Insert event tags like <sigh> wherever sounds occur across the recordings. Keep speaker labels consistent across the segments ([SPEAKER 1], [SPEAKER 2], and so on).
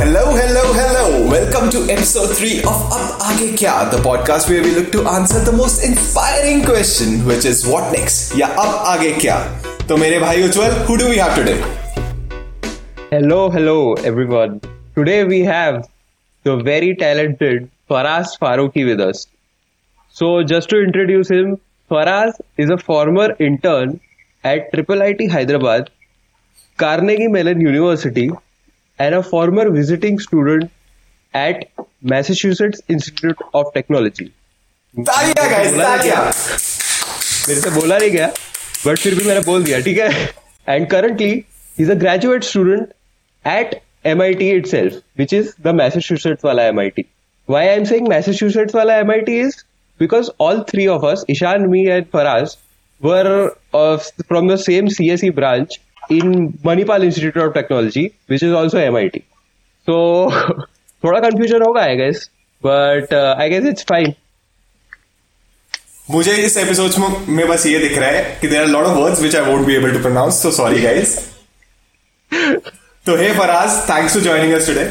[SPEAKER 1] Hello, hello, hello. Welcome to episode 3 of Up Aage Kya, the podcast where we look to answer the most inspiring question, which is what next? Yeah, Up Aage Kya. So, my bhai Ujjwal, who do we have today?
[SPEAKER 2] Hello, hello, everyone. Today we have the very talented Faraz Faruqi with us. So, just to introduce him, Faraz is a former intern at Triple IT Hyderabad, Carnegie Mellon University, and a former visiting student at Massachusetts Institute of Technology.
[SPEAKER 1] तालियां guys, तालियां.
[SPEAKER 2] मेरे से बोला नहीं गया but फिर भी मैंने बोल दिया ठीक है and currently is a graduate student at M I T it सेल्फ विच इज द मैसेच्यूसेट्स वाला M I T why I am saying Massachusetts वाला M I T is because all three of us Ishaan me and Faraz were from the same C S E branch in Manipal Institute of Technology, which is also MIT. So, <laughs> थोड़ा confusion होगा I guess, but uh, I guess it's fine.
[SPEAKER 1] मुझे इस episode में बस ये दिख रहा है कि there are lot of words which I won't be able to pronounce so sorry guys तो hey Faraz thanks for joining us today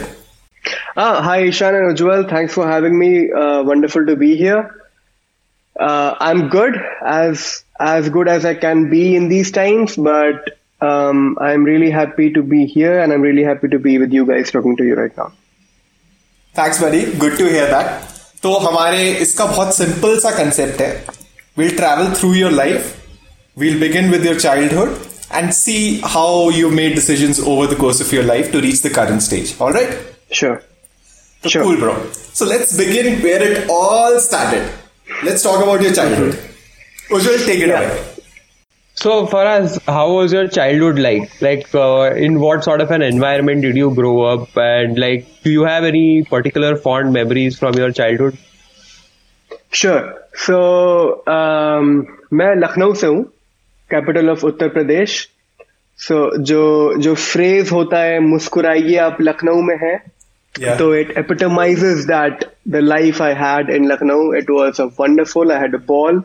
[SPEAKER 3] Ah, hi, Ishan and Ujjwal. Thanks for having me. Uh, wonderful to be here. Uh, I'm good, as as good as I can be in these times. But um, I'm really happy to be here, and I'm really happy to be with you guys talking to you right now.
[SPEAKER 1] Thanks buddy good to here that तो हमारे इसका बहुत simple सा concept है will travel through your life we'll begin with your childhood and see how you made decisions over the course of your life to reach the current stage. All right?
[SPEAKER 3] Sure. Sure.
[SPEAKER 1] Cool, bro. So let's begin where it all started. Let's talk about your childhood. Ujjwal, take it
[SPEAKER 3] Yeah.
[SPEAKER 1] away.
[SPEAKER 2] So, Faraz, how was your childhood like? Like, uh, in what sort of an environment did you grow up? And, like, do you have any particular fond memories from your childhood?
[SPEAKER 3] Sure. So, um, मैं लखनऊ से हूँ capital of Uttar Pradesh सो जो जो phrase होता है मुस्कुराइए आप लखनऊ में है
[SPEAKER 1] Yeah.
[SPEAKER 3] So it epitomizes that the life I had in Lucknow. It was a wonderful. I had a ball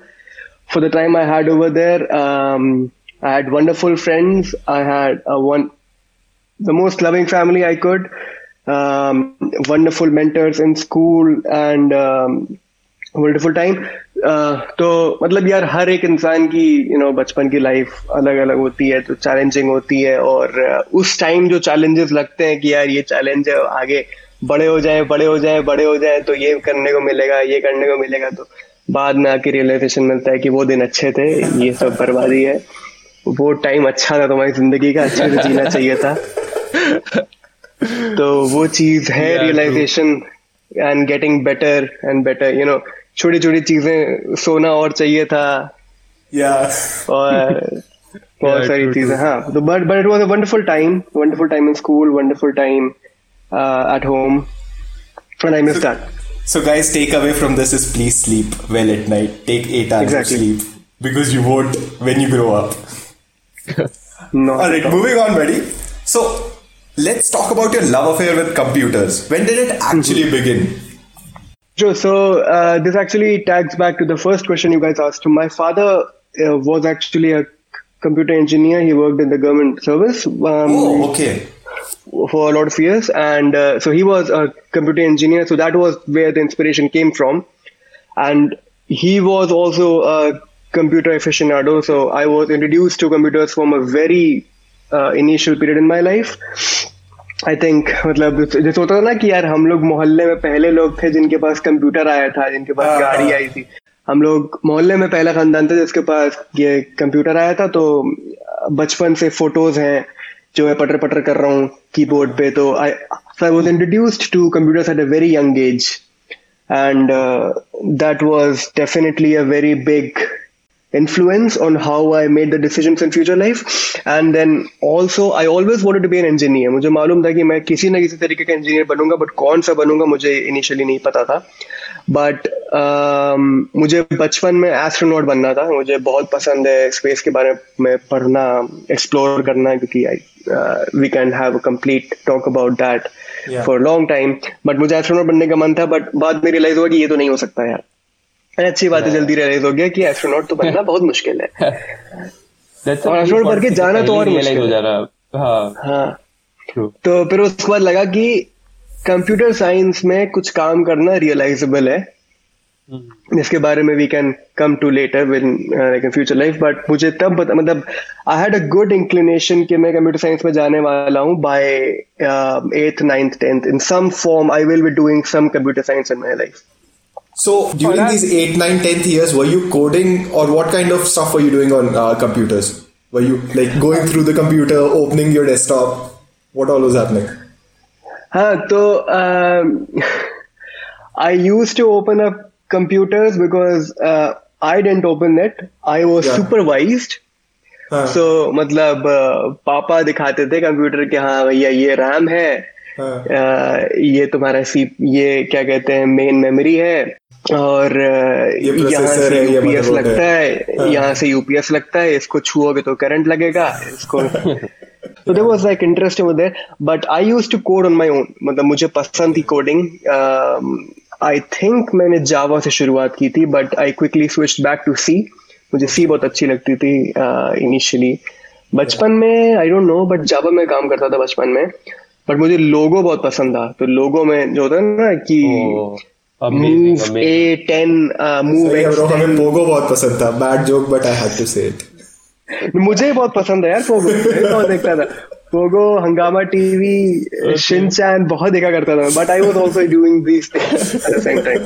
[SPEAKER 3] for the time I had over there. Um, I had wonderful friends. I had a one, the most loving family I could. Um, wonderful mentors in school and um, wonderful time. Uh, तो मतलब यार हर एक इंसान की you know बचपन की life अलग अलग होती है तो चैलेंजिंग होती है और uh, उस टाइम जो चैलेंजेस लगते हैं कि यार ये चैलेंज है आगे बड़े हो जाए बड़े हो जाए बड़े हो जाए तो ये करने को मिलेगा ये करने को मिलेगा तो बाद में आके रियलाइजेशन मिलता है कि वो दिन अच्छे थे ये सब बर्बादी है। वो टाइम अच्छा था तुम्हारी ज़िंदगी का अच्छे से जीना चाहिए था। तो वो चीज़ है realization and getting better and better you know छोटी छोटी चीज़ें सोना और चाहिए था।
[SPEAKER 1] Yeah.
[SPEAKER 3] और <laughs> बहुत
[SPEAKER 2] Yeah,
[SPEAKER 3] सारी चीज़ें हाँ। तो but but it was a wonderful time wonderful time in school wonderful time at home and I miss that
[SPEAKER 1] So, guys, take away from this is please sleep well at night. Take eight hours
[SPEAKER 3] Exactly.
[SPEAKER 1] of sleep because you won't when you grow up.
[SPEAKER 3] Not
[SPEAKER 1] All right, moving on, buddy. So, let's talk about your love affair with computers. When did it actually
[SPEAKER 3] Mm-hmm.
[SPEAKER 1] begin?
[SPEAKER 3] Sure. So uh, this actually tags back to the first question you guys asked. My father uh, was actually a computer engineer. He worked in the government service um,
[SPEAKER 1] Oh, okay.
[SPEAKER 3] For a lot of years, and uh, so he was a computer engineer. So that was where the inspiration came from, and he was also a computer aficionado. So I was introduced to computers from a very uh, initial period in my life. I think मतलब जैसे होता था ना कि यार हम लोग मोहल्ले में पहले लोग थे जिनके पास कंप्यूटर आया था जिनके पास
[SPEAKER 1] हाँ,
[SPEAKER 3] गाड़ी
[SPEAKER 1] हाँ।
[SPEAKER 3] आई थी हम लोग मोहल्ले में पहला खानदान था जिसके पास ये कंप्यूटर आया था तो बचपन से फ़ोटोज़ हैं जो मैं पटर पटर कर रहा हूँ कीबोर्ड पे तो I I was introduced to computers at a very young as and uh, that was definitely a very big influence on how I made the decisions in future life. And then also, I always wanted to be an engineer. मुझे मालूम था कि मैं किसी न किसी तरीके का इंजीनियर बनूँगा बट कौन सा बनूँगा मुझे इनिशियली नहीं पता था बट मुझे बचपन में एस्ट्रोनॉट बनना था मुझे बहुत पसंद है स्पेस के बारे में पढ़ना एक्सप्लोर करना क्योंकि I we can have complete talk about
[SPEAKER 1] that.
[SPEAKER 3] For long time but मुझे एस्ट्रोनॉट बनने का मन था बट बाद में रियलाइज़ हुआ कि ये तो नहीं हो सकता यार अच्छी बात है जल्दी रियलाइज़ हो गया कि एस्ट्रोनॉट तो बनना <laughs> बहुत मुश्किल है। और astronaut बन के जाना तो और मुश्किल
[SPEAKER 2] हो। जाना हाँ।
[SPEAKER 3] हाँ। तो फिर उसके बाद लगा कि कंप्यूटर साइंस में कुछ काम करना रियलाइजेबल है। जिसके बारे में we can come to later when like future life but मुझे तब बता मतलब I had a good inclination कि मैं कंप्यूटर साइंस में जाने वाला हूँ by eighth ninth tenth in some form I will be doing some computer science in my life
[SPEAKER 1] So during these 8, 9, 10th years, were you coding or what kind of stuff were you doing on uh, computers? Were you like going through the computer, opening your desktop? What all was happening?
[SPEAKER 3] हाँ तो um, <laughs> I used to open up computers because uh, I didn't open it. I was
[SPEAKER 1] Yeah.
[SPEAKER 3] supervised.
[SPEAKER 1] हाँ,
[SPEAKER 3] So मतलब uh, पापा दिखाते थे computer के हाँ भैया ये रैम है
[SPEAKER 1] हाँ,
[SPEAKER 3] uh, ये तुम्हारा सी ये क्या कहते हैं मेन मेमोरी है और uh, यहाँ से यूपीएस लगता
[SPEAKER 1] है।
[SPEAKER 3] है
[SPEAKER 1] हाँ।
[SPEAKER 3] यहाँ से यूपीएस लगता है इसको छुओगे तो करंट लगेगा इसको <laughs> there was like interest over there but i used to code on my own मतलब मुझे पसंद थी कोडिंग आई थिंक मैंने जावा से शुरुआत की थी but I quickly switch back to C मुझे सी बहुत अच्छी लगती थी इनिशियली बचपन में I don't know but Java में काम करता था बचपन में बट मुझे लोगो बहुत पसंद था तो लोगो में जो होता है ना कि
[SPEAKER 2] Oh, amazing,
[SPEAKER 3] move
[SPEAKER 2] amazing.
[SPEAKER 3] A ten move
[SPEAKER 1] सही हमें पोगो बहुत पसंद था। Bad joke but I had to say it
[SPEAKER 3] मुझे बहुत पसंद है यार पोगो बहुत देखता था। पोगो हंगामा टीवी शिनचैन बहुत देखा करता था। But I was also doing these things at the same
[SPEAKER 2] time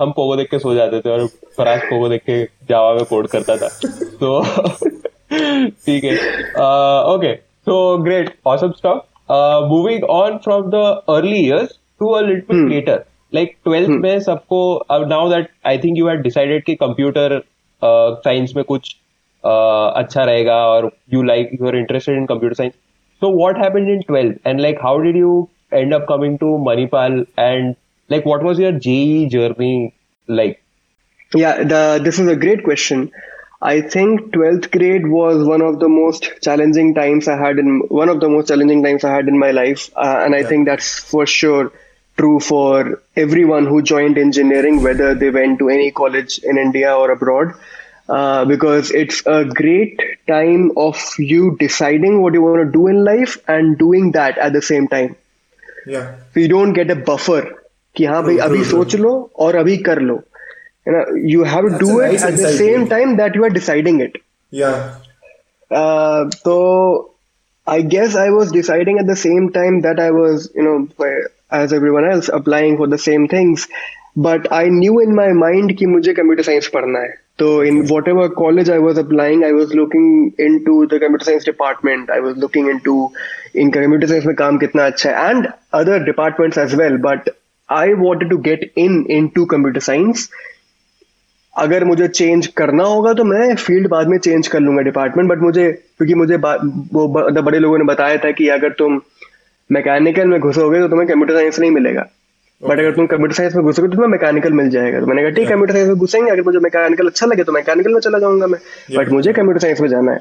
[SPEAKER 2] हम पोगो देख के सो जाते थे और फराज पोगो देख के जावा में कोड करता था। तो ठीक है। Okay so great awesome stop moving on from the early years to a little later like twelfth में सबको now that I think you had decided कि कंप्यूटर साइंस में कुछ uh, अच्छा रहेगा और you like you are interested in computer science so what happened in 12th and like how did you end up coming to manipal and like what was your JE journey like
[SPEAKER 3] Yeah, the, this is a great question. I think 12th grade was one of the most challenging times I had in one of the most challenging times I had in my life, uh, and I think that's for sure true for everyone who joined engineering, whether they went to any college in India or abroad. Uh, because it's a great time of you deciding what you want to do in life and doing that at the same time.
[SPEAKER 1] या
[SPEAKER 3] So you don't get a buffer कि हाँ भाई
[SPEAKER 1] True,
[SPEAKER 3] अभी
[SPEAKER 1] true,
[SPEAKER 3] सोच लो और अभी कर लो you know you have to
[SPEAKER 1] That's
[SPEAKER 3] do
[SPEAKER 1] a
[SPEAKER 3] it
[SPEAKER 1] nice
[SPEAKER 3] at the
[SPEAKER 1] insight,
[SPEAKER 3] same
[SPEAKER 1] yeah.
[SPEAKER 3] time that you are deciding it
[SPEAKER 1] या
[SPEAKER 3] uh, so I guess I was deciding at the same time that I was you know as everyone else applying for the same things but I knew in my mind ki mujhe computer science padhna hai so in whatever college i was applying i was looking into into science department science was looking into in computer science mein kaam kitna acha hai and other departments as well but i wanted to get in into computer science अगर मुझे change करना होगा तो मैं field बाद में change कर लूँगा डिपार्टमेंट बट मुझे क्योंकि मुझे वो बड़े लोगों ने बताया था कि अगर तुम मैकेनिकल में घुसोगे तो तुम्हें कंप्यूटर साइंस नहीं मिलेगा। बट अगर तुम कंप्यूटर साइंस में घुसोगे तो तुम्हें मैकेनिकल मिल जाएगा। तो मैंने कहा ठीक कंप्यूटर साइंस में घुसेंगे अगर मुझे मैकेनिकल अच्छा लगे तो मैकेनिकल में चला जाऊँगा मैं। बट मुझे कंप्यूटर साइंस में जाना है।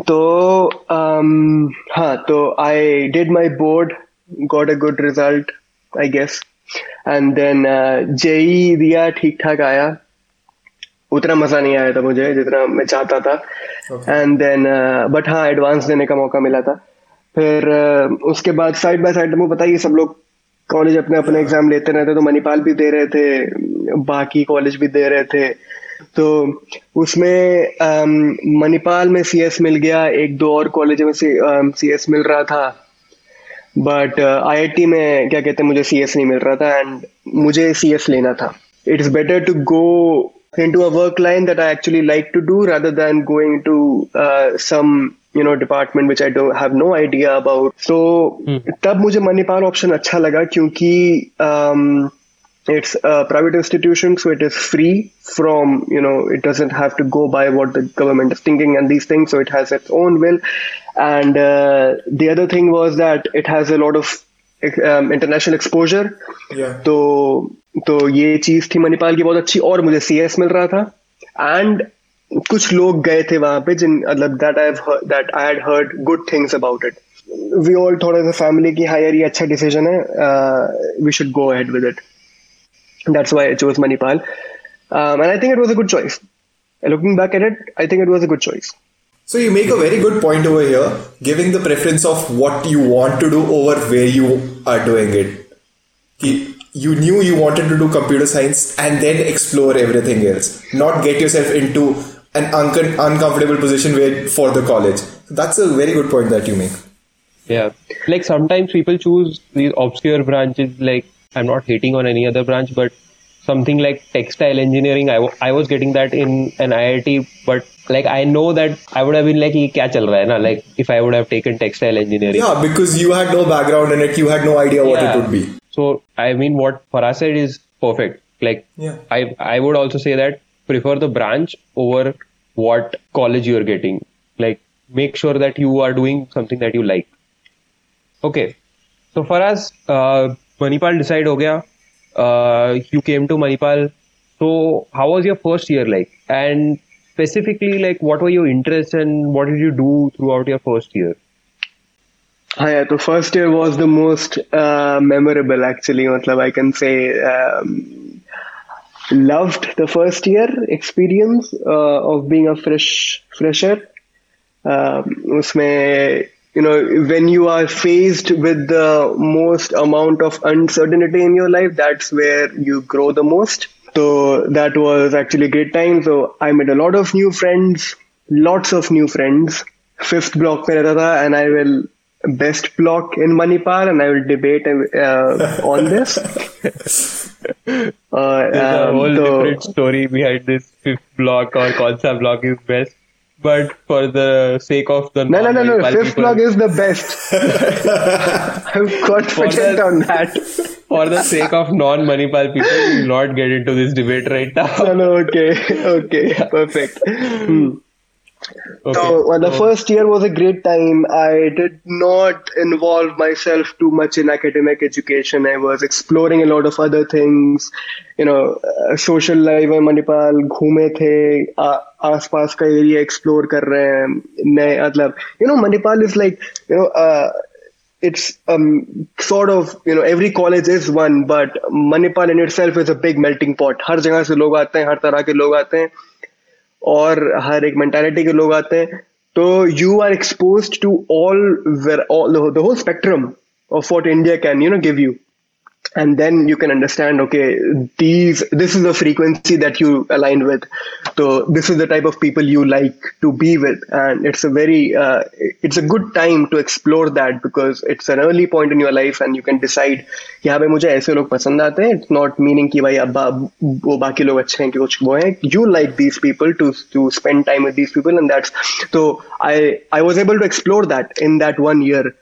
[SPEAKER 3] तो um, हाँ तो I did my board got a good result I guess and then JEE दिया ठीक ठाक आया। उतना मज़ा नहीं आया था मुझे जितना मैं चाहता था। एंड देन बट हाँ एडवांस देने का मौका मिला था। फिर उसके बाद साइड बाय साइड मुझे पता ही सब लोग कॉलेज अपने अपने एग्ज़ाम लेते रहते तो मणिपाल भी दे रहे थे बाकी कॉलेज भी दे रहे थे। तो उसमें मणिपाल में सीएस मिल गया एक दो और कॉलेज में सीएस मिल रहा था। बट आईआईटी में क्या कहते हैं मुझे सी एस नहीं मिल रहा था एंड मुझे सी एस लेना था। It is better to go into a work line that I actually like to do rather than going to uh, some you know department which I have no idea about so तब मुझे Manipal option अच्छा लगा क्योंकि it's private institution so it is free from you know it doesn't have to go by what the government is thinking and these things so it has its own will and the other thing was that it has a lot of international exposure तो ये चीज़ थी मणिपाल की बहुत अच्छी और मुझे C S मिल रहा था. एंड कुछ लोग गए थे वहाँ पे जिन मतलब that I that I had heard good things about it we all थोड़ा सा फैमिली की हाँ यार ये अच्छा डिसीज़न है we should go ahead with it that's why I chose Manipal and I think it was a good choice looking back at it I think it was a good choice
[SPEAKER 1] So you make a very good point over here, giving the preference of what you want to do over where you are doing it. You knew you wanted to do computer science and then explore everything else, not get yourself into an un- uncomfortable position for the college. That's a very good point that you make.
[SPEAKER 2] Yeah, like sometimes people choose these obscure branches. Like I'm not hating on any other branch, but something like textile engineering. I, w- I was getting that in an IIT, but like I know that I would have been like, kya chal raha hai na? like if I would have taken textile engineering.
[SPEAKER 1] Yeah, because you had no background in it, you had no idea what
[SPEAKER 2] yeah.
[SPEAKER 1] it would be.
[SPEAKER 2] So I mean, what Faraz said is perfect. Like
[SPEAKER 1] yeah.
[SPEAKER 2] I I would also say that prefer the branch over what college you're getting. Like, make sure that you are doing something that you like. Okay. So for us, uh, Manipal decide ho. Uh, you came to Manipal. So how was your first year like? And specifically, like, what were your interests and what did you do throughout your first year?
[SPEAKER 3] Oh, yeah, the first year was the most uh, memorable actually. I can say um, loved the first year experience uh, of being a fresh fresher um, उसमें you know when you are faced with the most amount of uncertainty in your life that's where you grow the most so that was actually a great time so i met a lot of new friends lots of new friends fifth block में रहता था and i will best block in manipal and i will debate uh, on this <laughs> uh,
[SPEAKER 2] There's a
[SPEAKER 3] um,
[SPEAKER 2] whole
[SPEAKER 3] so-
[SPEAKER 2] different story behind this fifth block or concept block is best. But for the sake of the
[SPEAKER 3] No, no, no, no. Fifth
[SPEAKER 2] people-
[SPEAKER 3] block is the best. <laughs> I'm confident
[SPEAKER 2] that-
[SPEAKER 3] on that. <laughs>
[SPEAKER 2] for the sake of non-Manipal people, we will not get into this debate right now.
[SPEAKER 3] No, no, okay, okay, perfect. <laughs> Hmm.
[SPEAKER 2] Okay.
[SPEAKER 3] So well, the first year was a great time. I did not involve myself too much in academic education. I was exploring a lot of other things. You know, uh, social life in Manipal, घूमे थे आ- आसपास का area explore कर रहे हैं नए मतलब you know Manipal is like you know uh, it's um sort of you know every college is one but Manipal in itself is a big melting pot हर जगह से लोग आते हैं हर तरह के लोग आते हैं और हर एक मेंटालिटी के लोग आते हैं तो you are expose to all the whole spectrum of what India can you know give you. and then you can understand okay these this is the frequency that you align with. So this is the type of people you like to be with. And it's a very uh, it's a good time to explore that because it's an early point in your life and you can decide yeah bhai mujhe aise log pasand aate hain it's not meaning you like these people to to spend time with these people and that's so i i was able to explore that in that one year.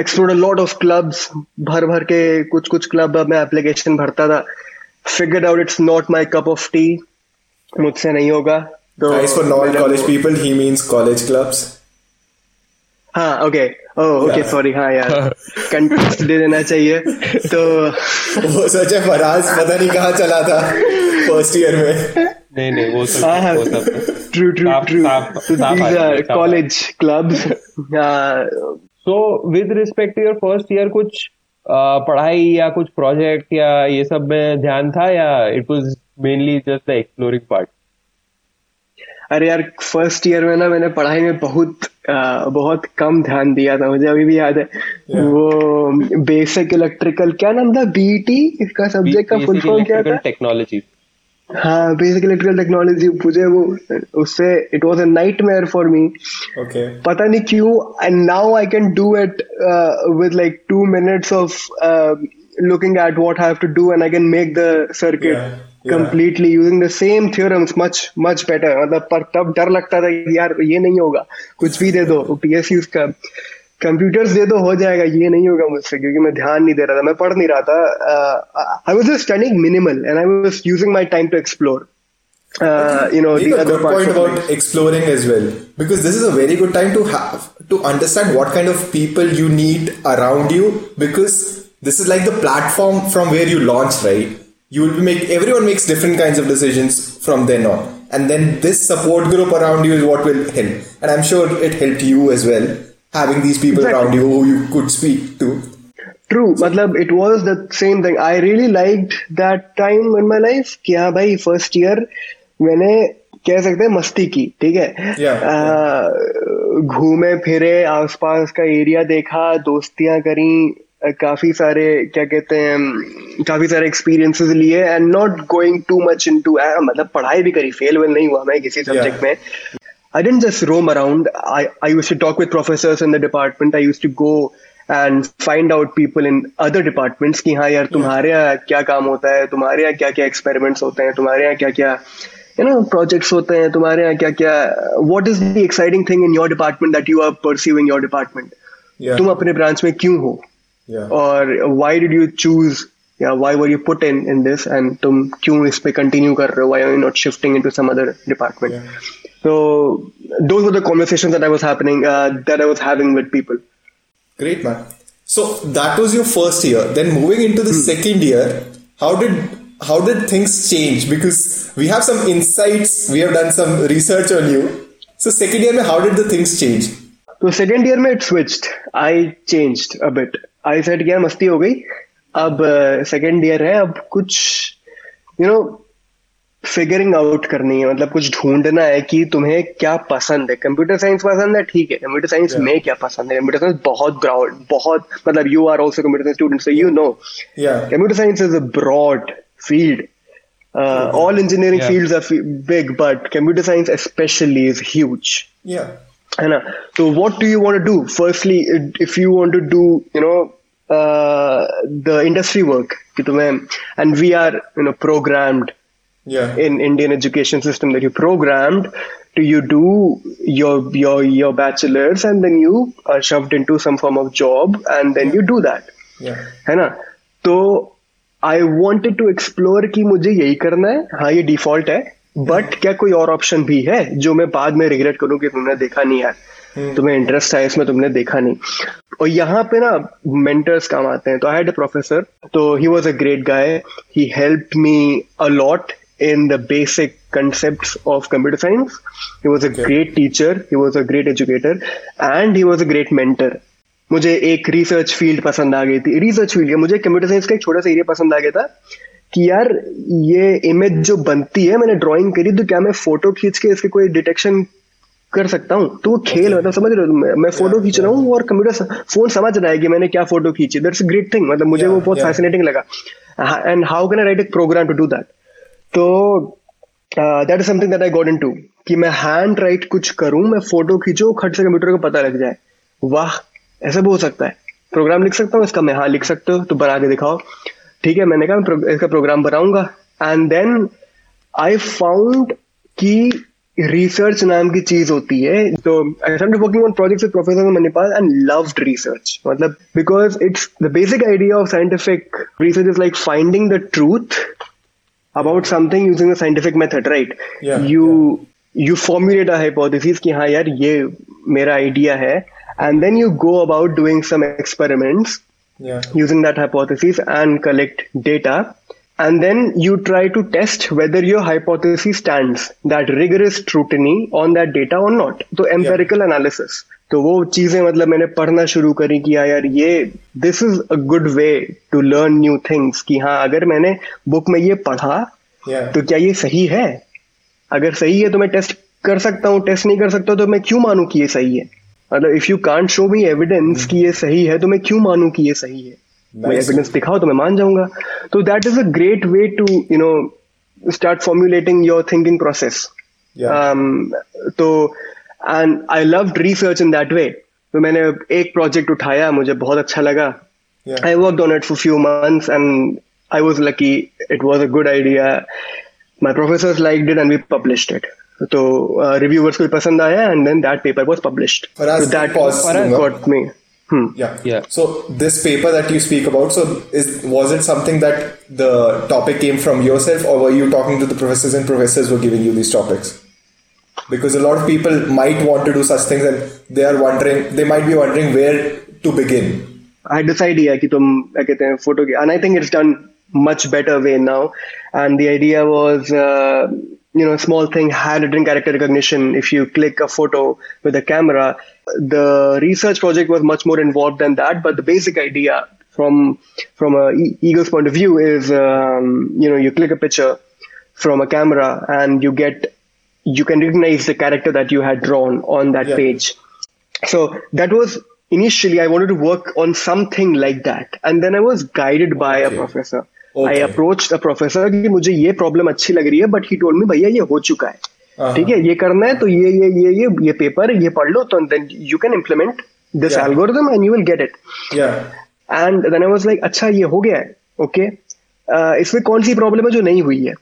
[SPEAKER 3] Explore lot of clubs भर भर के कुछ कुछ club में application भरता था। Figure out it's not my cup of tea मुझसे नहीं होगा तो
[SPEAKER 1] for non college people he means college clubs
[SPEAKER 3] हाँ ओके ओके सॉरी हाँ यार. <laughs> कंटेक्स्ट दे देना चाहिए तो <laughs>
[SPEAKER 1] वो सच है फराज पता नहीं कहाँ चला था फ़र्स्ट ईयर में।
[SPEAKER 2] नहीं नहीं वो सब
[SPEAKER 3] हाँ
[SPEAKER 2] true
[SPEAKER 3] true
[SPEAKER 2] true
[SPEAKER 3] college clubs
[SPEAKER 2] So with respect to your first year, कुछ पढ़ाई या कुछ प्रोजेक्ट या ये सब में ध्यान था या it was mainly just the exploring part
[SPEAKER 3] अरे यार फ़र्स्ट ईयर में ना मैंने पढ़ाई में बहुत आ, बहुत कम ध्यान दिया था मुझे अभी भी याद है। Yeah. वो बेसिक इलेक्ट्रिकल क्या नाम था? बीटी इसका सब्जेक्ट का फुल फॉर्म क्या था?
[SPEAKER 2] टेक्नोलॉजी
[SPEAKER 3] हाँ बेसिक इलेक्ट्रिकल टेक्नोलॉजी मुझे वो उससे it was a nightmare for me
[SPEAKER 1] okay
[SPEAKER 3] पता नहीं क्यों and now I can do it with like two minutes of looking at what I have to do and I can make the circuit
[SPEAKER 1] Yeah, yeah.
[SPEAKER 3] completely using the same theorems much much better. मतलब पर तब डर लगता था कि यार ये नहीं होगा कुछ भी दे दो पीएसयू का। कंप्यूटर्स दे दो हो जाएगा ये नहीं होगा मुझसे क्योंकि मैं ध्यान नहीं दे रहा था मैं पढ़ नहीं रहा था I was just studying minimal and I was using my time to explore you know
[SPEAKER 1] Make
[SPEAKER 3] the
[SPEAKER 1] a
[SPEAKER 3] other
[SPEAKER 1] good
[SPEAKER 3] parts
[SPEAKER 1] point
[SPEAKER 3] of
[SPEAKER 1] about
[SPEAKER 3] life.
[SPEAKER 1] exploring as well because this is a very good time to have to understand what kind of people you need around you because this is like the platform from where you launch right you will make everyone makes different kinds of decisions from then on and then this support group around you is what will help and i'm sure it helped you as well Having these people
[SPEAKER 3] Exactly.
[SPEAKER 1] around you who you could speak to
[SPEAKER 3] True, मतलब it was the same thing. I really liked that time in my life कि हाँ भाई first year मैंने कह सकते हैं मस्ती की ठीक है
[SPEAKER 1] Yeah.
[SPEAKER 3] आ, घूमे फिरे आसपास का एरिया देखा दोस्तियाँ करी काफ़ी सारे क्या कहते हैं काफ़ी सारे एक्सपीरियंसेस लिए and not going too much into मतलब पढ़ाई भी करी फेल वेल नहीं हुआ मैं किसी सब्जेक्ट में I didn't just roam around. I, I used to talk with professors in the department. I used to go and find out people in other departments कि हाँ यार तुम्हारे यहाँ क्या काम होता है तुम्हारे यहाँ क्या क्या experiments होते हैं तुम्हारे यहाँ क्या क्या you know projects होते हैं तुम्हारे यहाँ क्या क्या what is the exciting thing in your department that you are pursuing your department
[SPEAKER 1] Yeah.
[SPEAKER 3] तुम अपने branch में क्यों हो
[SPEAKER 1] Yeah.
[SPEAKER 3] और why did you choose या why were you put in in this and तुम क्यों इस पे continue कर रहे हो why are you not shifting into some other department
[SPEAKER 1] Yeah.
[SPEAKER 3] so those were the conversations that I was happening uh, that I was having with people
[SPEAKER 1] Great, man. So that was your first year. Then moving into the second year, how did how did things change? Because we have some insights, we have done some research on you. So second year, में how did the things change?
[SPEAKER 3] तो second year में it switched I changed a bit I set क्या मस्ती हो गई अब uh, second year है अब कुछ यू नो फिगरिंग आउट करनी है मतलब कुछ ढूंढना है कि तुम्हें क्या पसंद है। कंप्यूटर साइंस पसंद है? ठीक है। Computer science yeah. में क्या पसंद है? कंप्यूटर साइंस बहुत ब्रॉड बहुत मतलब you are also computer science student so you
[SPEAKER 1] know
[SPEAKER 3] computer science is a broad field all engineering field big but computer science specially is huge है ना? तो what do you want do firstly if you want to do you know the industry work, कि तुम्हें, and we are, you know, programmed
[SPEAKER 1] Yeah.
[SPEAKER 3] in Indian education system that you programmed to you do your your your bachelor's and then you are shoved into some form of job and then you do that.
[SPEAKER 1] Yeah.
[SPEAKER 3] है ना तो I wanted to explore कि मुझे यही करना है हाँ ये डिफ़ॉल्ट है बट क्या कोई और ऑप्शन भी है जो मैं बाद में रिग्रेट करूँ कि तुमने देखा नहीं यार तुम्हें इंटरेस्ट है इसमें तुमने देखा नहीं। और यहाँ पे ना मेंटर्स काम आते हैं। तो आई हैड अ प्रोफेसर तो he was a great guy he help me a lot in the basic concepts of computer science. He was a great teacher, he was a great educator, and he was a great mentor. मुझे एक research field पसंद आ गई थी। Research field मुझे computer science का एक छोटा सा एरिया पसंद आ गया था कि यार ये इमेज जो बनती है मैंने ड्राइंग करी तो क्या मैं फ़ोटो खींच के इसके कोई डिटेक्शन कर सकता हूँ। तो वो खेल मतलब समझ रहे हो मैं, मैं फ़ोटो खींच रहा हूँ और कंप्यूटर फ़ोन समझ रहा है कि मैंने क्या फ़ोटो खींची। दैट्स ग्रेट थिंग मतलब मुझे वो बहुत फैसिनेटिंग लगा। And how can I write a program to do that तो that is something that I got into कि मैं हैंड राइट कुछ करूँ मैं फ़ोटो खींचूं खट से कंप्यूटर को पता लग जाए। वाह ऐसा भी हो सकता है। प्रोग्राम लिख सकता हूँ इसका मैं हाँ लिख सकते हो तो बना के दिखाओ। ठीक है मैंने कहा मैं इसका प्रोग्राम बनाऊँगा। एंड देन आई फाउंड कि रिसर्च नाम की चीज़ होती है। तो I working on projects with professor Manipal and loved research मतलब because it's the basic idea of scientific research is like finding the truth about something using the scientific method right you you formulate hypothesis कि हाँ यार ये मेरा idea है and then you go about doing some experiments using that hypothesis and collect data and then you try to test whether your hypothesis stands that rigorous scrutiny on that data or not. तो empirical analysis. तो वो चीज़ें मतलब मैंने पढ़ना शुरू करी कि हाँ यार ये this is a good way to learn new things कि हाँ अगर मैंने बुक में ये पढ़ा
[SPEAKER 1] Yeah.
[SPEAKER 3] तो क्या ये सही है अगर सही है तो मैं टेस्ट कर सकता हूँ टेस्ट नहीं कर सकता तो मैं क्यों मानूं कि ये सही है मतलब if you can't show me evidence कि ये सही है तो मैं क्यों मानूं कि ये सही है मैं एविडेंस दिखाओ तो मैं मान जाऊँगा। तो that is a great way to you know start formulating your
[SPEAKER 1] thinking
[SPEAKER 3] process तो and I love research in that way तो मैंने एक प्रोजेक्ट उठाया मुझे बहुत अच्छा लगा। I work on it for few months and I was lucky it was a good idea my professor like did and we published it तो reviewers को पसंद आया and then that paper was published
[SPEAKER 1] that
[SPEAKER 3] got me
[SPEAKER 1] pause
[SPEAKER 3] Faraz
[SPEAKER 1] दूंगा.
[SPEAKER 3] got me. Hmm.
[SPEAKER 1] Yeah.
[SPEAKER 2] Yeah.
[SPEAKER 1] So this paper that you speak about, so is was it something that the topic came from yourself, or were you talking to the professors and professors were giving you these topics? Because a lot of people might want to do such things, and they are wondering, they might be wondering where to begin.
[SPEAKER 3] I had this idea कि तुम क्या कहते हैं photo की and I think it's done much better way now and the idea was uh, you know a small thing handwritten character recognition if you click a photo with a camera the research project was much more involved than that but the basic idea from from a e- eagle's point of view is um, you know you click a picture from a camera and you get you can recognize the character that you had drawn on that
[SPEAKER 1] Yeah.
[SPEAKER 3] page. So that was initially I wanted to work on something like that, and then I was guided by a professor.
[SPEAKER 1] Okay.
[SPEAKER 3] Approach the professor professor कि मुझे ये problem अच्छी लग रही है but he told me भैया ये हो चुका है
[SPEAKER 1] Uh-huh.
[SPEAKER 3] ठीक है ये करना है तो ये ये ये ये ये पेपर ये पढ़ लो तो then you can
[SPEAKER 1] implement
[SPEAKER 3] this. Algorithm and you will get
[SPEAKER 1] it
[SPEAKER 3] and then I was like अच्छा ये हो गया है ओके इसमें कौन सी प्रॉब्लम है जो नहीं हुई है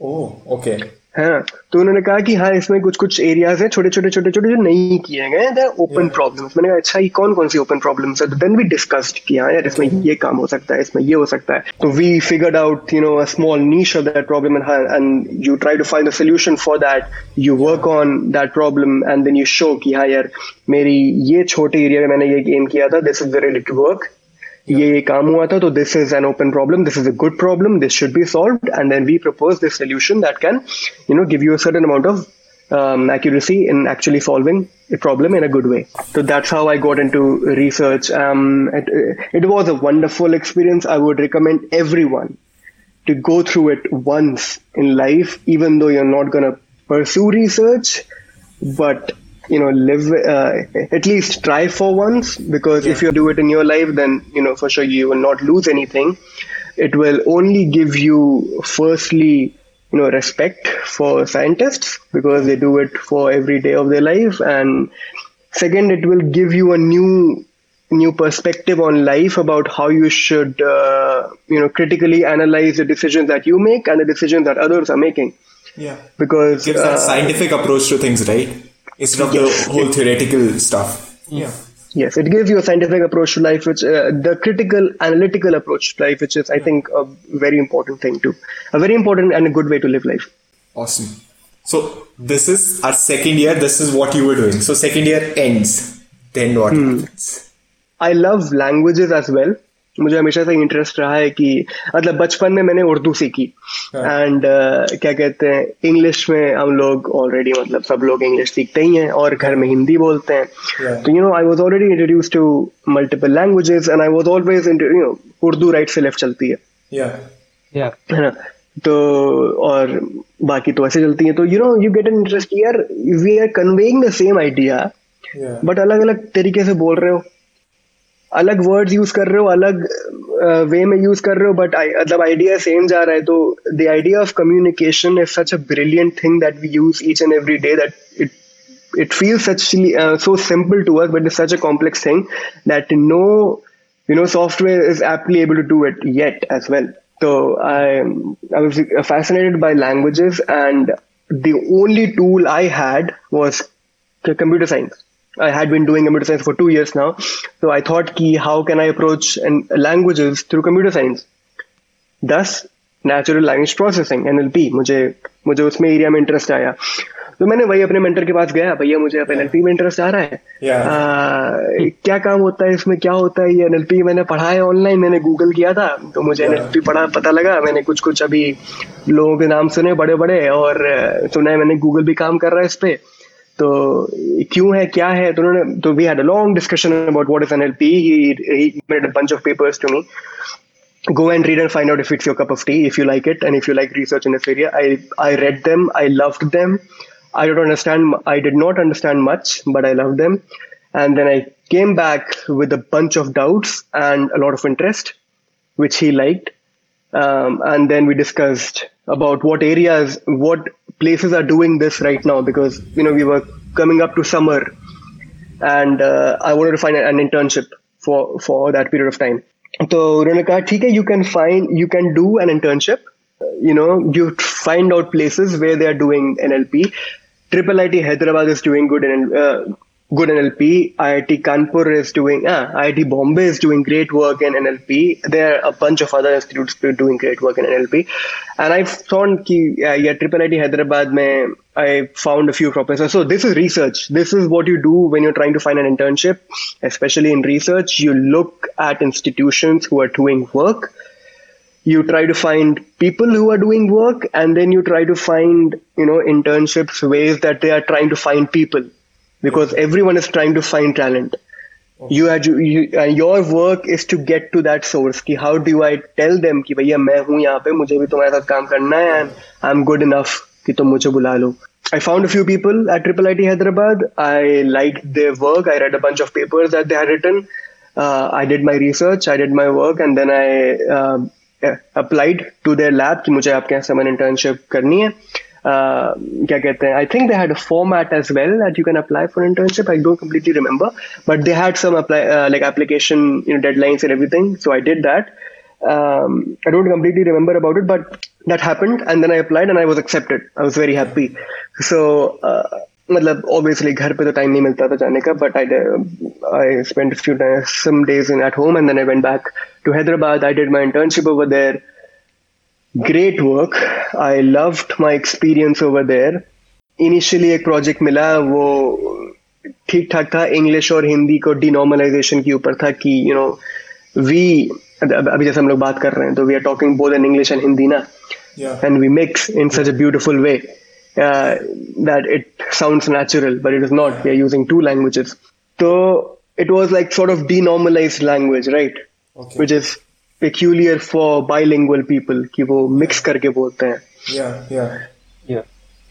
[SPEAKER 1] Oh, okay.
[SPEAKER 3] हाँ तो उन्होंने कहा कि हाँ इसमें कुछ कुछ एरियाज़ हैं छोटे छोटे छोटे छोटे जो नहीं किए गए हैं ओपन. प्रॉब्लम्स मैंने कहा अच्छा ये कौन कौन सी ओपन प्रॉब्लम्स है? तो देन वी डिस्कस्ड कि हाँ यार इसमें ये काम हो सकता है इसमें ये हो सकता है। तो we figured out you know a small niche of that problem and you try to find a solution for that you work on that problem and then you show कि हाँ यार मेरी ये छोटे एरिया में मैंने ये गेम किया था this is the related work ये काम हुआ था तो this is an open problem this is a good problem this should be solved and then we propose this solution that can you know give you a certain amount of um, accuracy in actually solving a problem in a good way. So that's how I got into research. Um, it, it was a wonderful experience. I would recommend everyone to go through it once in life, even though you're not going to pursue research, but you know, live uh, at least try for once because if you do it in your life, then you know for sure you will not lose anything. It will only give you, firstly, you know, respect for scientists because they do it for every day of their life, and second, it will give you a new new perspective on life about how you should uh, you know critically analyze the decisions that you make and the decisions that others are making
[SPEAKER 1] Yeah.
[SPEAKER 3] because
[SPEAKER 1] Gives that
[SPEAKER 3] uh,
[SPEAKER 1] scientific approach to things, right? instead of
[SPEAKER 3] yes.
[SPEAKER 1] the whole theoretical stuff. Yeah.
[SPEAKER 3] Yes, it gives you a scientific approach to life, which uh, the critical analytical approach to life, which is, I think, a very important thing too, a very important and a good way to live life.
[SPEAKER 1] Awesome. So this is our second year. This is what you were doing. So second year ends. Then what hmm. happens?
[SPEAKER 3] I love languages as well. मुझे हमेशा से interest रहा है कि मतलब बचपन में मैंने उर्दू सीखी। एंड uh, क्या कहते हैं इंग्लिश में हम लोग ऑलरेडी मतलब सब लोग इंग्लिश सीखते ही हैं और घर में हिंदी बोलते हैं। तो you know I was already introduce to multiple languages and I was always you know Urdu right से लेफ़्ट चलती है।
[SPEAKER 1] Yeah.
[SPEAKER 2] Yeah.
[SPEAKER 3] है ना? तो और बाकी तो ऐसे चलती है। तो you know you get an interest यार we are conveying the same
[SPEAKER 1] idea
[SPEAKER 3] but अलग अलग तरीके से बोल रहे हो। अलग वर्ड्स यूज कर रहे हो अलग वे में यूज कर रहे हो बट मतलब आइडिया सेम जा रहा है तो the idea of communication is such a brilliant thing that we use each and every day that it it feels such uh, so simple to us but it's such a complex thing that no you know software is aptly able to do it yet as well so i i was fascinated by languages and the only tool i had was c- computer science I had been doing computer science for 2 years now. So i thought ki how can i approach and languages through computer science? दस natural language processing NLP मुझे मुझे उसमें area में interest आया। तो मैंने वही अपने मेंटर के पास गया भैया मुझे अब एनएलपी में इंटरेस्ट आ रहा है।
[SPEAKER 1] Yeah.
[SPEAKER 3] आ, क्या काम होता है इसमें? क्या होता है ये एनएलपी मैंने पढ़ा है ऑनलाइन मैंने गूगल किया था। तो मुझे
[SPEAKER 1] Yeah.
[SPEAKER 3] एनएलपी पढ़ा पता लगा। मैंने कुछ कुछ अभी लोगों के नाम सुने बड़े बड़े और सुना है मैंने गूगल भी काम कर रहा है इस पे। तो क्यों है क्या है तो उन्होंने तो we had a long discussion about what is NLP he made a bunch of papers to me go and read and find out if it's your cup of tea if you like it and if you like research in this area i i read them i loved them i don't understand i did not understand much but i loved them and then i came back with a bunch of doubts and a lot of interest which he liked um, and then we discussed about what areas what places are doing this right now because you know we were coming up to summer and uh, I wanted to find an internship for for that period of time. तो उन्होंने कहा ठीक है you can find you can do an internship. You know you find out places where they are doing NLP. Triple IT Hyderabad is doing good in uh, good NLP. IIT Kanpur is doing ah, IIT Bombay is doing great work in NLP. There are a bunch of other institutes doing great work in NLP. And I found ki, uh, yeah, Hyderabad mein, I found a few professors. So this is research. This is what you do when you're trying to find an internship, especially in research. You look at institutions who are doing work. You try to find people who are doing work, and then you try to find, you know, internships ways that they are trying to find people, because everyone is trying to find talent. You had you, uh, your work is to get to that source. कि how do I tell them कि भैया मैं हूँ यहाँ पे मुझे भी तुम्हारे साथ काम करना है and I'm good enough कि तुम मुझे बुला लो I found a few people at Triple IT Hyderabad. I liked their work. I read a bunch of papers that they had written. Uh, I did my research. I did my work, and then I uh, applied to their lab कि मुझे आपके यहाँ summer internship करनी है. Uh, क्या कहते हैं? I think they had a format as well that you can apply for internship. I don't completely remember, but they had some apply uh, like application you know deadlines and everything. So I did that. Um, I don't completely remember about it, but that happened, and then I applied and I was accepted. I was very happy. So. Uh, मतलब obviously घर पे तो time नहीं मिलता था जाने का but I I spent a few days some days in at home and then I went back to Hyderabad I did my internship over there great work I loved my experience over there initially एक project मिला वो ठीक ठाक था English और हिंदी को डिनॉर्मलाइजेशन के ऊपर था कि यू नो वी अभी जैसे हम लोग बात कर रहे हैं तो we are talking both in English and Hindi ना and we mix in such a beautiful way uh, that it sounds natural, but it is not. We are using two languages. So it was like sort of denormalized language, right? Okay. peculiar for bilingual people कि वो mix करके बोलते हैं।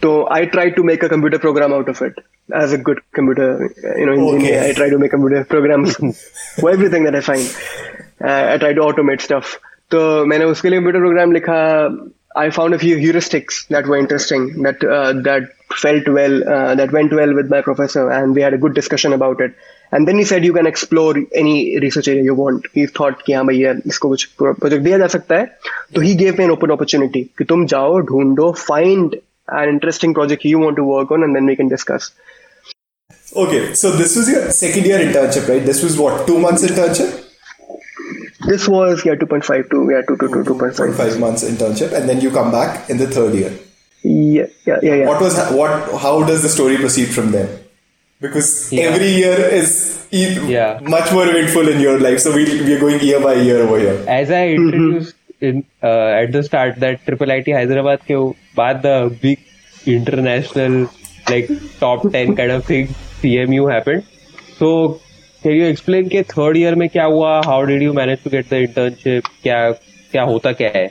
[SPEAKER 3] तो I try to make a computer program out of it as a good computer you know engineer I try to make computer program for everything that I try to automate stuff तो मैंने उसके लिए computer program लिखा I found a few heuristics that were interesting, that uh, that felt well, uh, that went well with my professor, and we had a good discussion about it. And then he said you can explore any research area you want. He thought कि हाँ भैया इसको कुछ project दिया जा सकता है. So he gave me an open opportunity कि तुम जाओ ढूंढो find an interesting project you want to work on, and then we can discuss.
[SPEAKER 1] Okay, so this was your second year internship, right? This was what two months internship?
[SPEAKER 3] This was yeah 2.5 to yeah 2 to 2, 2.5.
[SPEAKER 1] 5 months internship, and then you come back in the third year.
[SPEAKER 3] Yeah, yeah, yeah. yeah.
[SPEAKER 1] What was what? How does the story proceed from there? Because yeah. every year is yeah. much more eventful in your life. So we we are going year by year over here.
[SPEAKER 2] As I mm-hmm. introduced mm-hmm. in uh, at the start that Triple IT Hyderabad ke baad the big international like top ten kind of thing CMU happened. So can you explain के third year में क्या हुआ how did you manage to get the internship क्या क्या होता क्या है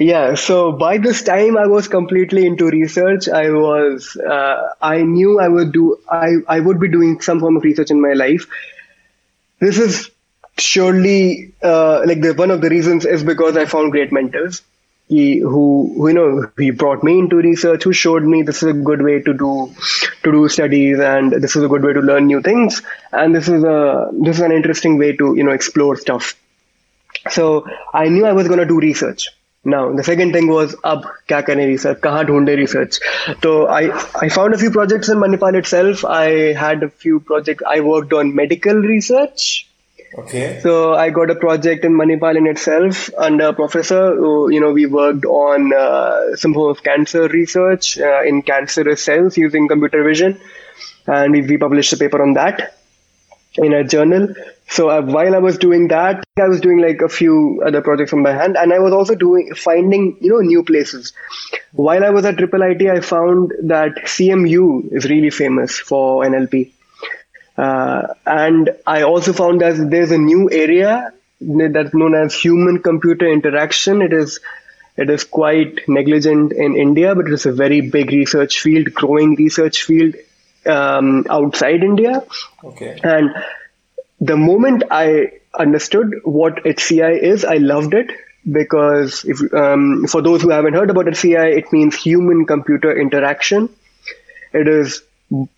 [SPEAKER 3] yeah so by this time i was completely into research i was uh, i knew i would do i i would be doing some form of research in my life this is surely uh, like the one of the reasons is because i found great mentors he, who, who you know he brought me into research who showed me this is a good way to do to do studies and this is a good way to learn new things. And this is a this is an interesting way to you know explore stuff. So i knew i was going to do research. Now the second thing was ab kya kare research? Kahan dhoonde research? So i i found a few projects in manipal itself. I had a few projects i worked on medical research
[SPEAKER 1] Okay.
[SPEAKER 3] So I got a project in Manipal in itself under a professor. Who, you know, we worked on uh, some form of cancer research uh, in cancerous cells using computer vision, and we, we published a paper on that in a journal. So uh, while I was doing that, I was doing like a few other projects on my hand, and I was also doing finding you know new places. While I was at Triple IT, I found that CMU is really famous for NLP uh, and I also found that there's a new area that's known as human computer interaction. It is it is quite negligent in India, but it is a very big research field, growing research field um, outside India.
[SPEAKER 1] Okay.
[SPEAKER 3] And the moment I understood what HCI is, I loved it because if, um, for those who haven't heard about HCI, it means human computer interaction. It is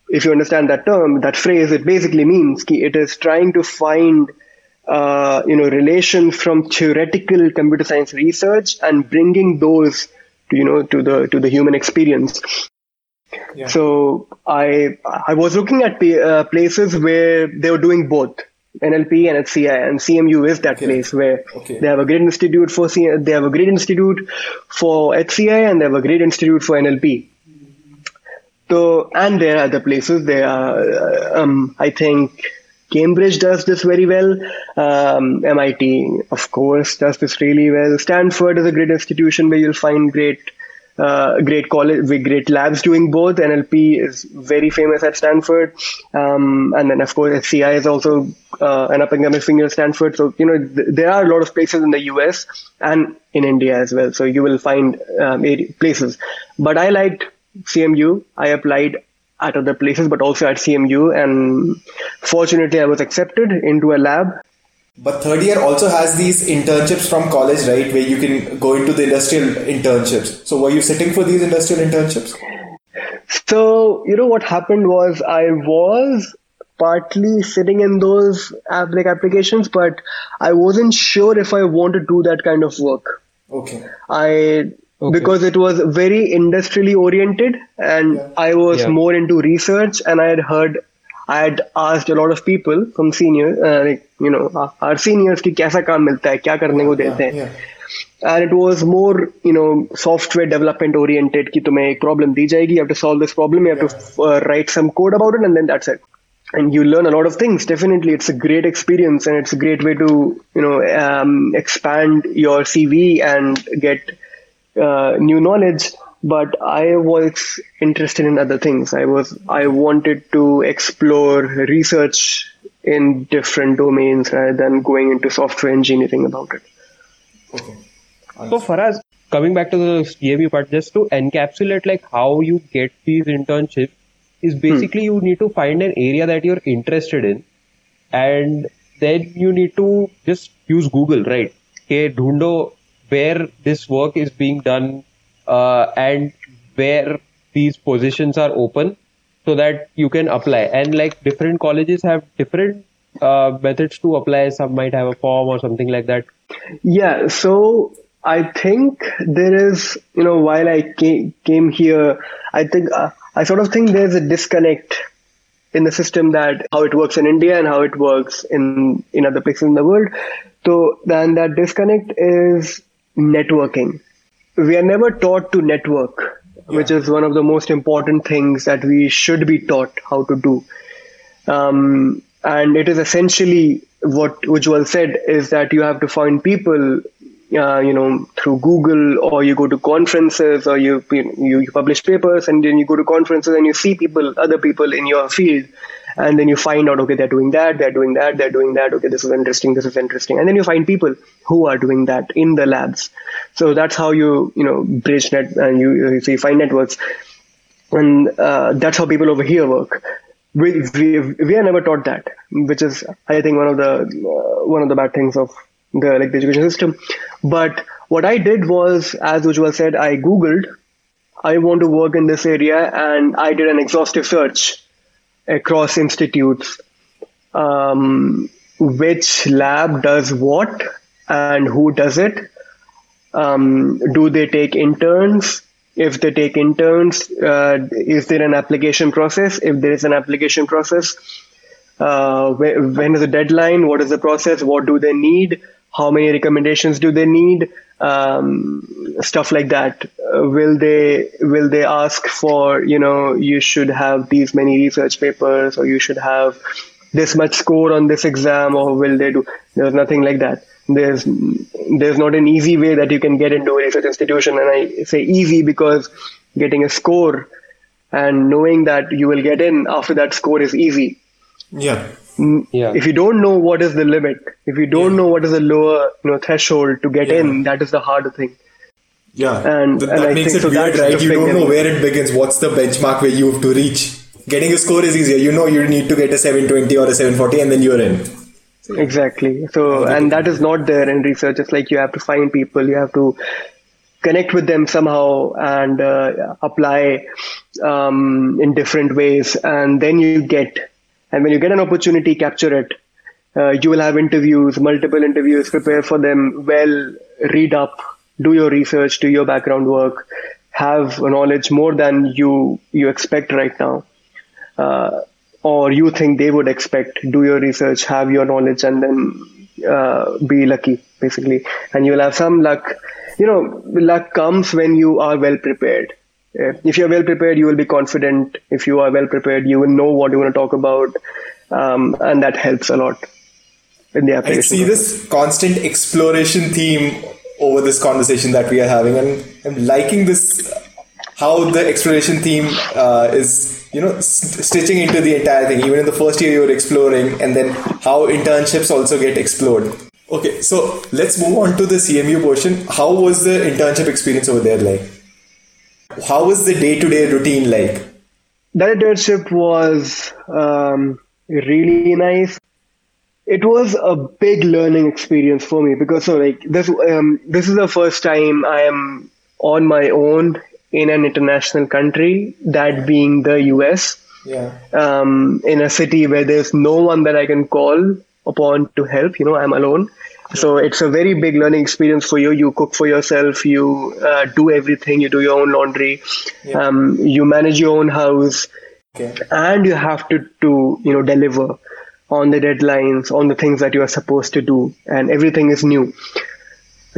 [SPEAKER 3] if you understand that term, that phrase, it basically means it is trying to find uh, you know relations from theoretical computer science research and bringing those to, you know to the to the human experience. Yeah. So I I was looking at uh, places where they were doing both NLP and HCI, and CMU is that okay. place where okay. they have a great institute for C- they have a great institute for HCI and they have a great institute for NLP. So, and there are other places. There are, uh, um, I think, Cambridge does this very well. Um, MIT, of course, does this really well. Stanford is a great institution where you'll find great, uh, great college with great labs doing both. NLP is very famous at Stanford, um, and then of course HCI is also uh, an up and coming thing at Stanford. So you know th- there are a lot of places in the US and in India as well. So you will find um, places. But I liked CMU. I applied at other places, but also at CMU, and fortunately, I was accepted into a lab.
[SPEAKER 1] But third year also has these internships from college, right? Where you can go into the industrial internships. So were you sitting for these industrial internships?
[SPEAKER 3] So, you know, what happened was I was partly sitting in those app- like applications, but I wasn't sure if I want to do that kind of work.
[SPEAKER 1] Okay.
[SPEAKER 3] I Okay. Because it was very industrially oriented, and yeah. I was
[SPEAKER 2] yeah.
[SPEAKER 3] more into research, and I had heard, I had asked a lot of people from seniors, uh, like you know, our seniors, ki kaisa kaam milta hai, kya karne ko dete
[SPEAKER 1] hain.
[SPEAKER 3] And it was more you know software development oriented ki tumhe ek problem di jayegi you have to solve this problem you have yeah. to uh, write some code about it and then that's it and you learn a lot of things definitely it's a great experience and it's a great way to you know um, expand your cv and get uh, new knowledge but i was interested in other things i was i wanted to explore research in different domains rather than going into software engineering about it
[SPEAKER 1] Okay.
[SPEAKER 2] So Faraz, coming back to the CMU part, just to encapsulate like how you get these internships is basically you need to find an area that you're interested in, and then you need to just use Google, right? Okay, dhundo where this work is being done uh, and where these positions are open, so that you can apply. And like different colleges have different uh, methods to apply. Some might have a form or something like that.
[SPEAKER 3] Yeah, so I think there is, you know, while I came, came here, I think uh, I sort of think there's a disconnect in the system that how it works in India and how it works in in other places in the world. So then that disconnect is networking. We are never taught to network, which is one of the most important things that we should be taught how to do. Um, and it is essentially what Ujjwal said is that you have to find people, uh, you know, through Google or you go to conferences or you, you you publish papers and then you go to conferences and you see people, other people in your field, and then you find out okay they're doing that, they're doing that, they're doing that. Okay, this is interesting, this is interesting, and then you find people who are doing that in the labs. So that's how you you know bridge net and you so you find networks and uh, that's how people over here work. We, we we are never taught that, which is I think one of the uh, one of the bad things of the like the education system. But what I did was, as Ujjwal said, I googled, I want to work in this area, and I did an exhaustive search across institutes, um, which lab does what and who does it. Um, do they take interns? If they take interns, uh, is there an application process? If there is an application process, uh, when is the deadline? What is the process? What do they need? How many recommendations do they need? Um, stuff like that. Uh, will they will they ask for you know you should have these many research papers or you should have this much score on this exam or will they do? There's nothing like that. There's there's not an easy way that you can get into a research institution, and I say easy because getting a score and knowing that you will get in after that score is easy.
[SPEAKER 1] Yeah.
[SPEAKER 2] Yeah.
[SPEAKER 3] If you don't know what is the limit, if you don't know what is the lower you know threshold to get
[SPEAKER 1] Yeah.
[SPEAKER 3] in, that is the harder thing.
[SPEAKER 1] Yeah.
[SPEAKER 3] And-
[SPEAKER 1] Th-
[SPEAKER 3] and
[SPEAKER 1] that
[SPEAKER 3] I
[SPEAKER 1] makes
[SPEAKER 3] think
[SPEAKER 1] it
[SPEAKER 3] so
[SPEAKER 1] weird, right? You don't know where it begins. What's the benchmark where you have to reach? Getting a score is easier. You know you need to get a 720 or a 740 and then you're in.
[SPEAKER 3] Exactly. So, and that is not there in research. It's like you have to find people, you have to connect with them somehow and uh, apply um, in different ways. And then you get, and when you get an opportunity, capture it. Uh, you will have interviews, multiple interviews, prepare for them well, read up, do your research, do your background work, have knowledge more than you, you expect right now uh, or you think they would expect. Do your research, have your knowledge, and then uh, be lucky, basically. And you'll have some luck. You know, luck comes when you are well prepared. Uh, If you're well prepared, you will be confident. If you are well prepared, you will know what you want to talk about, um, and that helps a lot in the
[SPEAKER 1] I
[SPEAKER 3] application.
[SPEAKER 1] see this constant exploration theme over this conversation that we are having, and I'm liking this how the exploration theme uh, is, you know, st- stitching into the entire thing. Even in the first year, you're exploring, and then how internships also get explored. Okay, so let's move on to the CMU portion. How was the internship experience over there like? How was the day to day routine like?
[SPEAKER 3] That internship was um, really nice. It was a big learning experience for me because so like this um, this is the first time I am on my own in an international country, that being the US.
[SPEAKER 1] Yeah.
[SPEAKER 3] Um, in a city where there's no one that I can call upon to help. You know, I'm alone so it's a very big learning experience for you. You cook for yourself. You uh, do everything. You do your own laundry.
[SPEAKER 1] Yeah.
[SPEAKER 3] um, you manage your own house.
[SPEAKER 1] Okay.
[SPEAKER 3] and you have to to you know deliver on the deadlines on the things that you are supposed to do. And everything is new.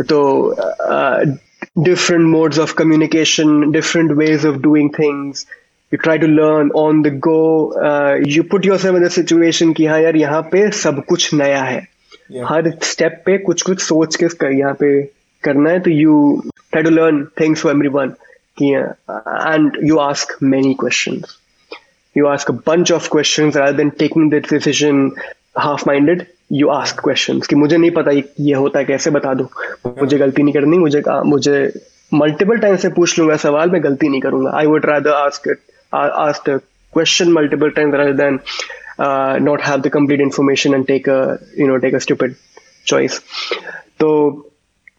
[SPEAKER 3] So uh, different modes of communication different ways of doing things. You try to learn on the go. Uh, you put yourself in the situation ki yaar yahan pe sab kuch naya hai
[SPEAKER 1] Yeah.
[SPEAKER 3] हर step पे कुछ कुछ सोच के कर- यहाँ पे करना है तो you try to learn things for everyone and you ask many questions you ask a bunch of questions rather than taking the decision half minded you ask questions. कि मुझे नहीं पता ये ये होता है कैसे बता दो? मुझे गलती नहीं करनी मुझे मुझे मल्टीपल टाइम से पूछ लूँगा सवाल मैं गलती नहीं करूँगा. I would rather ask it ask the question multiple time rather than uh, not have the complete information and take a you know take a stupid choice so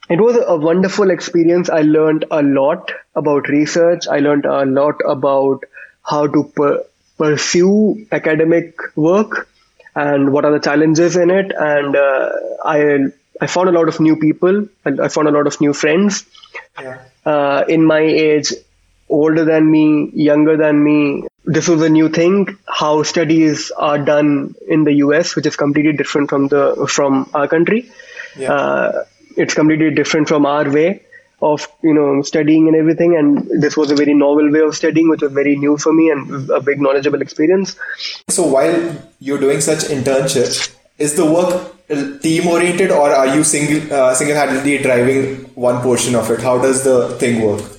[SPEAKER 3] it was a wonderful experience. I learned a lot about research. I learned a lot about how to per- pursue academic work and what are the challenges in it. And uh, I I found a lot of new people. and I found a lot of new friends
[SPEAKER 1] Yeah.
[SPEAKER 3] uh, in my age, older than me, younger than me. This was a new thing. How studies are done in the US, which is completely different from the from our country.
[SPEAKER 1] Yeah.
[SPEAKER 3] Uh, it's completely different from our way of you know studying and everything. And this was a very novel way of studying, which was very new for me and a big knowledgeable experience.
[SPEAKER 1] So while you're doing such internships, is the work team oriented or are you single uh, single handedly driving one portion of it? How does the thing work?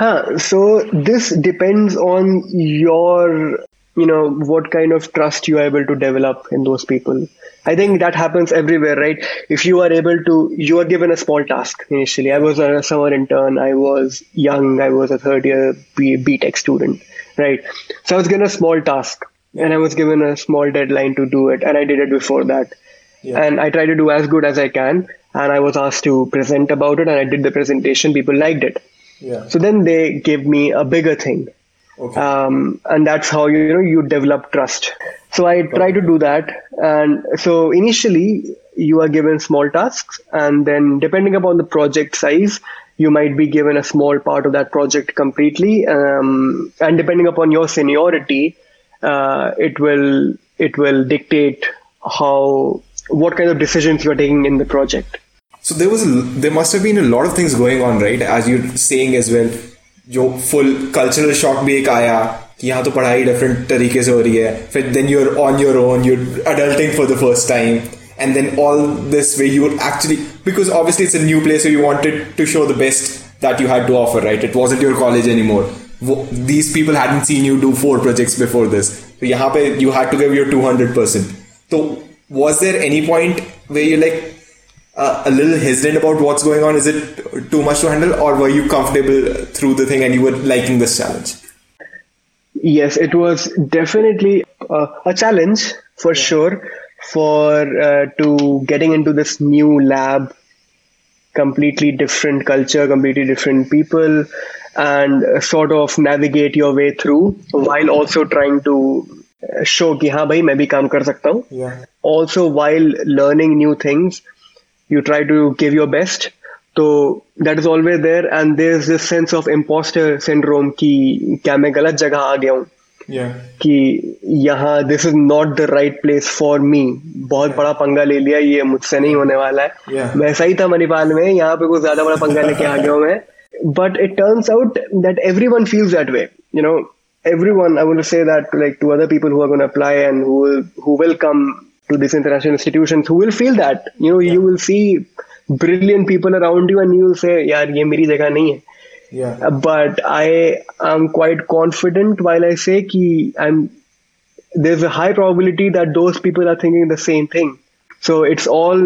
[SPEAKER 3] Huh. So this depends on your, you know, what kind of trust you are able to develop in those people. I think that happens everywhere, right? If you are able to, you are given a small task initially. I was a summer intern. I was young. I was a third year B- BTech student, right? So I was given a small task and I was given a small deadline to do it. And I did it before that.
[SPEAKER 1] Yeah.
[SPEAKER 3] And I try to do as good as I can. And I was asked to present about it and I did the presentation. People liked it.
[SPEAKER 1] Yeah.
[SPEAKER 3] So then they gave me a bigger thing.
[SPEAKER 1] Okay.
[SPEAKER 3] Um, and that's how you, you know you develop trust. So I try to do that. And so initially you are given small tasks and then depending upon the project size, you might be given a small part of that project completely. Um, and depending upon your seniority, uh, it will it will dictate how what kind of decisions you are taking in the project
[SPEAKER 1] So there was a, there must have been a lot of things going on, right? As you're saying as well, जो full cultural shock भी एक आया कि यहाँ तो पढ़ाई different तरीके से हो रही है फिर then you're on your own you're adulting for the first time and then all this way you actually because obviously it's a new place so you wanted to show the best that you had to offer right it wasn't your college anymore Wo- these people hadn't seen you do four projects before this so यहाँ पे you had to give your 200% so was there any point where you're like uh, a little hesitant about what's going on? Is it too much to handle, or were you comfortable through the thing and you were liking this challenge?
[SPEAKER 3] Yes, it was definitely uh, a challenge for sure for uh, to getting into this new lab, completely different culture, completely different people, and uh, sort of navigate your way through while also trying to uh, show कि हाँ भाई मैं भी काम कर सकता हूँ.
[SPEAKER 1] Yeah.
[SPEAKER 3] Also while learning new things, you try to give your best. तो that is always there and there is this sense of imposter syndrome कि क्या मैं गलत जगह आ गया हूँ? कि यहाँ this is not the right place for me बहुत बड़ा पंगा ले लिया ये मुझसे नहीं होने वाला है। वैसा ही था मणिपाल में यहाँ पे कुछ ज़्यादा बड़ा पंगा लेके आ गया हूँ मैं। But it turns out that everyone feels that way you know everyone I would say that like to other people who and who will come to these international institutions who will feel that. You know yeah. you will see brilliant people around you and you will say yaar ye meri jagah nahi hai.
[SPEAKER 1] Yeah.
[SPEAKER 3] Uh, but i am quite confident while i say ki i'm there's a high probability that those people are thinking the same thing. So it's all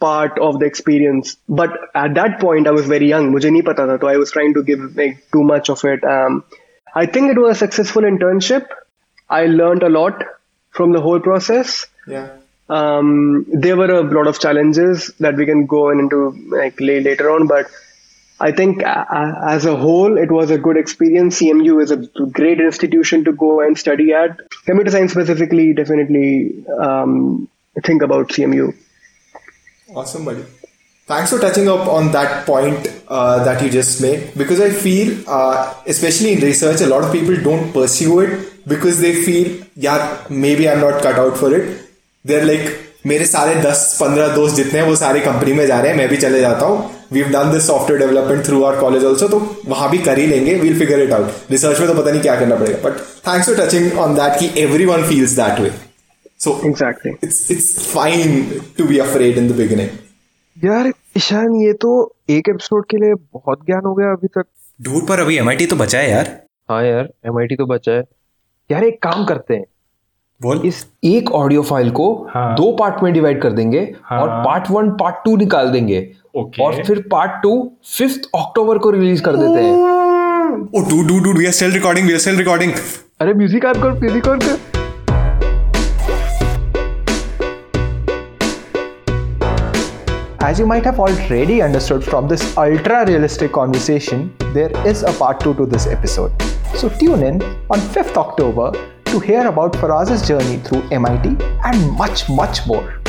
[SPEAKER 3] part of the experience. But at that point i was very young. Mujhe nahi pata tha. So i was trying to give like too much of it. Um, i think it was a successful internship. I learned a lot from the whole process.
[SPEAKER 1] Yeah.
[SPEAKER 3] Um, there were a lot of challenges that we can go into like later on, but I think uh, as a whole, it was a good experience. CMU is a great institution to go and study at. Computer science specifically, definitely um, think about CMU.
[SPEAKER 1] Awesome, buddy. Thanks for touching up on that point uh, that you just made because I feel, uh, especially in research, a lot of people don't pursue it because they feel, yeah, maybe I'm not cut out for it. They're like मेरे सारे 10-15 दोस्त जितने हैं वो सारे company में जा रहे हैं मैं भी चले जाता हूँ। We done this software development through our college also तो वहाँ भी कर ही लेंगे we'll figure it out research में तो पता नहीं क्या करना पड़ेगा but thanks for touching on that कि everyone feels that way so
[SPEAKER 3] Exactly.
[SPEAKER 1] It's it's fine to be afraid in the beginning
[SPEAKER 2] यार ईशान ये तो एक एपिसोड के लिए बहुत ज्ञान हो गया अभी तक।
[SPEAKER 4] ढूंढ पर अभी एमआईटी तो बचा है यार।
[SPEAKER 2] हाँ यार एमआईटी तो बचा है। यार एक काम करते हैं।
[SPEAKER 4] बोल
[SPEAKER 2] इस एक ऑडियो फ़ाइल को
[SPEAKER 5] हाँ।
[SPEAKER 2] दो पार्ट में डिवाइड कर देंगे
[SPEAKER 5] हाँ।
[SPEAKER 2] और पार्ट वन पार्ट टू निकाल देंगे
[SPEAKER 5] ओके।
[SPEAKER 2] और फिर पार्ट टू फिफ्थ अक्टूबर को रिलीज़ कर देते हैं
[SPEAKER 4] ओ do do do we are still recording we are still recording
[SPEAKER 2] अरे म्यूज़िक ऑन कर म्यूज़िक ऑन कर
[SPEAKER 6] As you might have already understood from this ultra realistic conversation, there is a part 2 to this episode. So tune in on 5th October to hear about Faraz's journey through MIT and much, much more.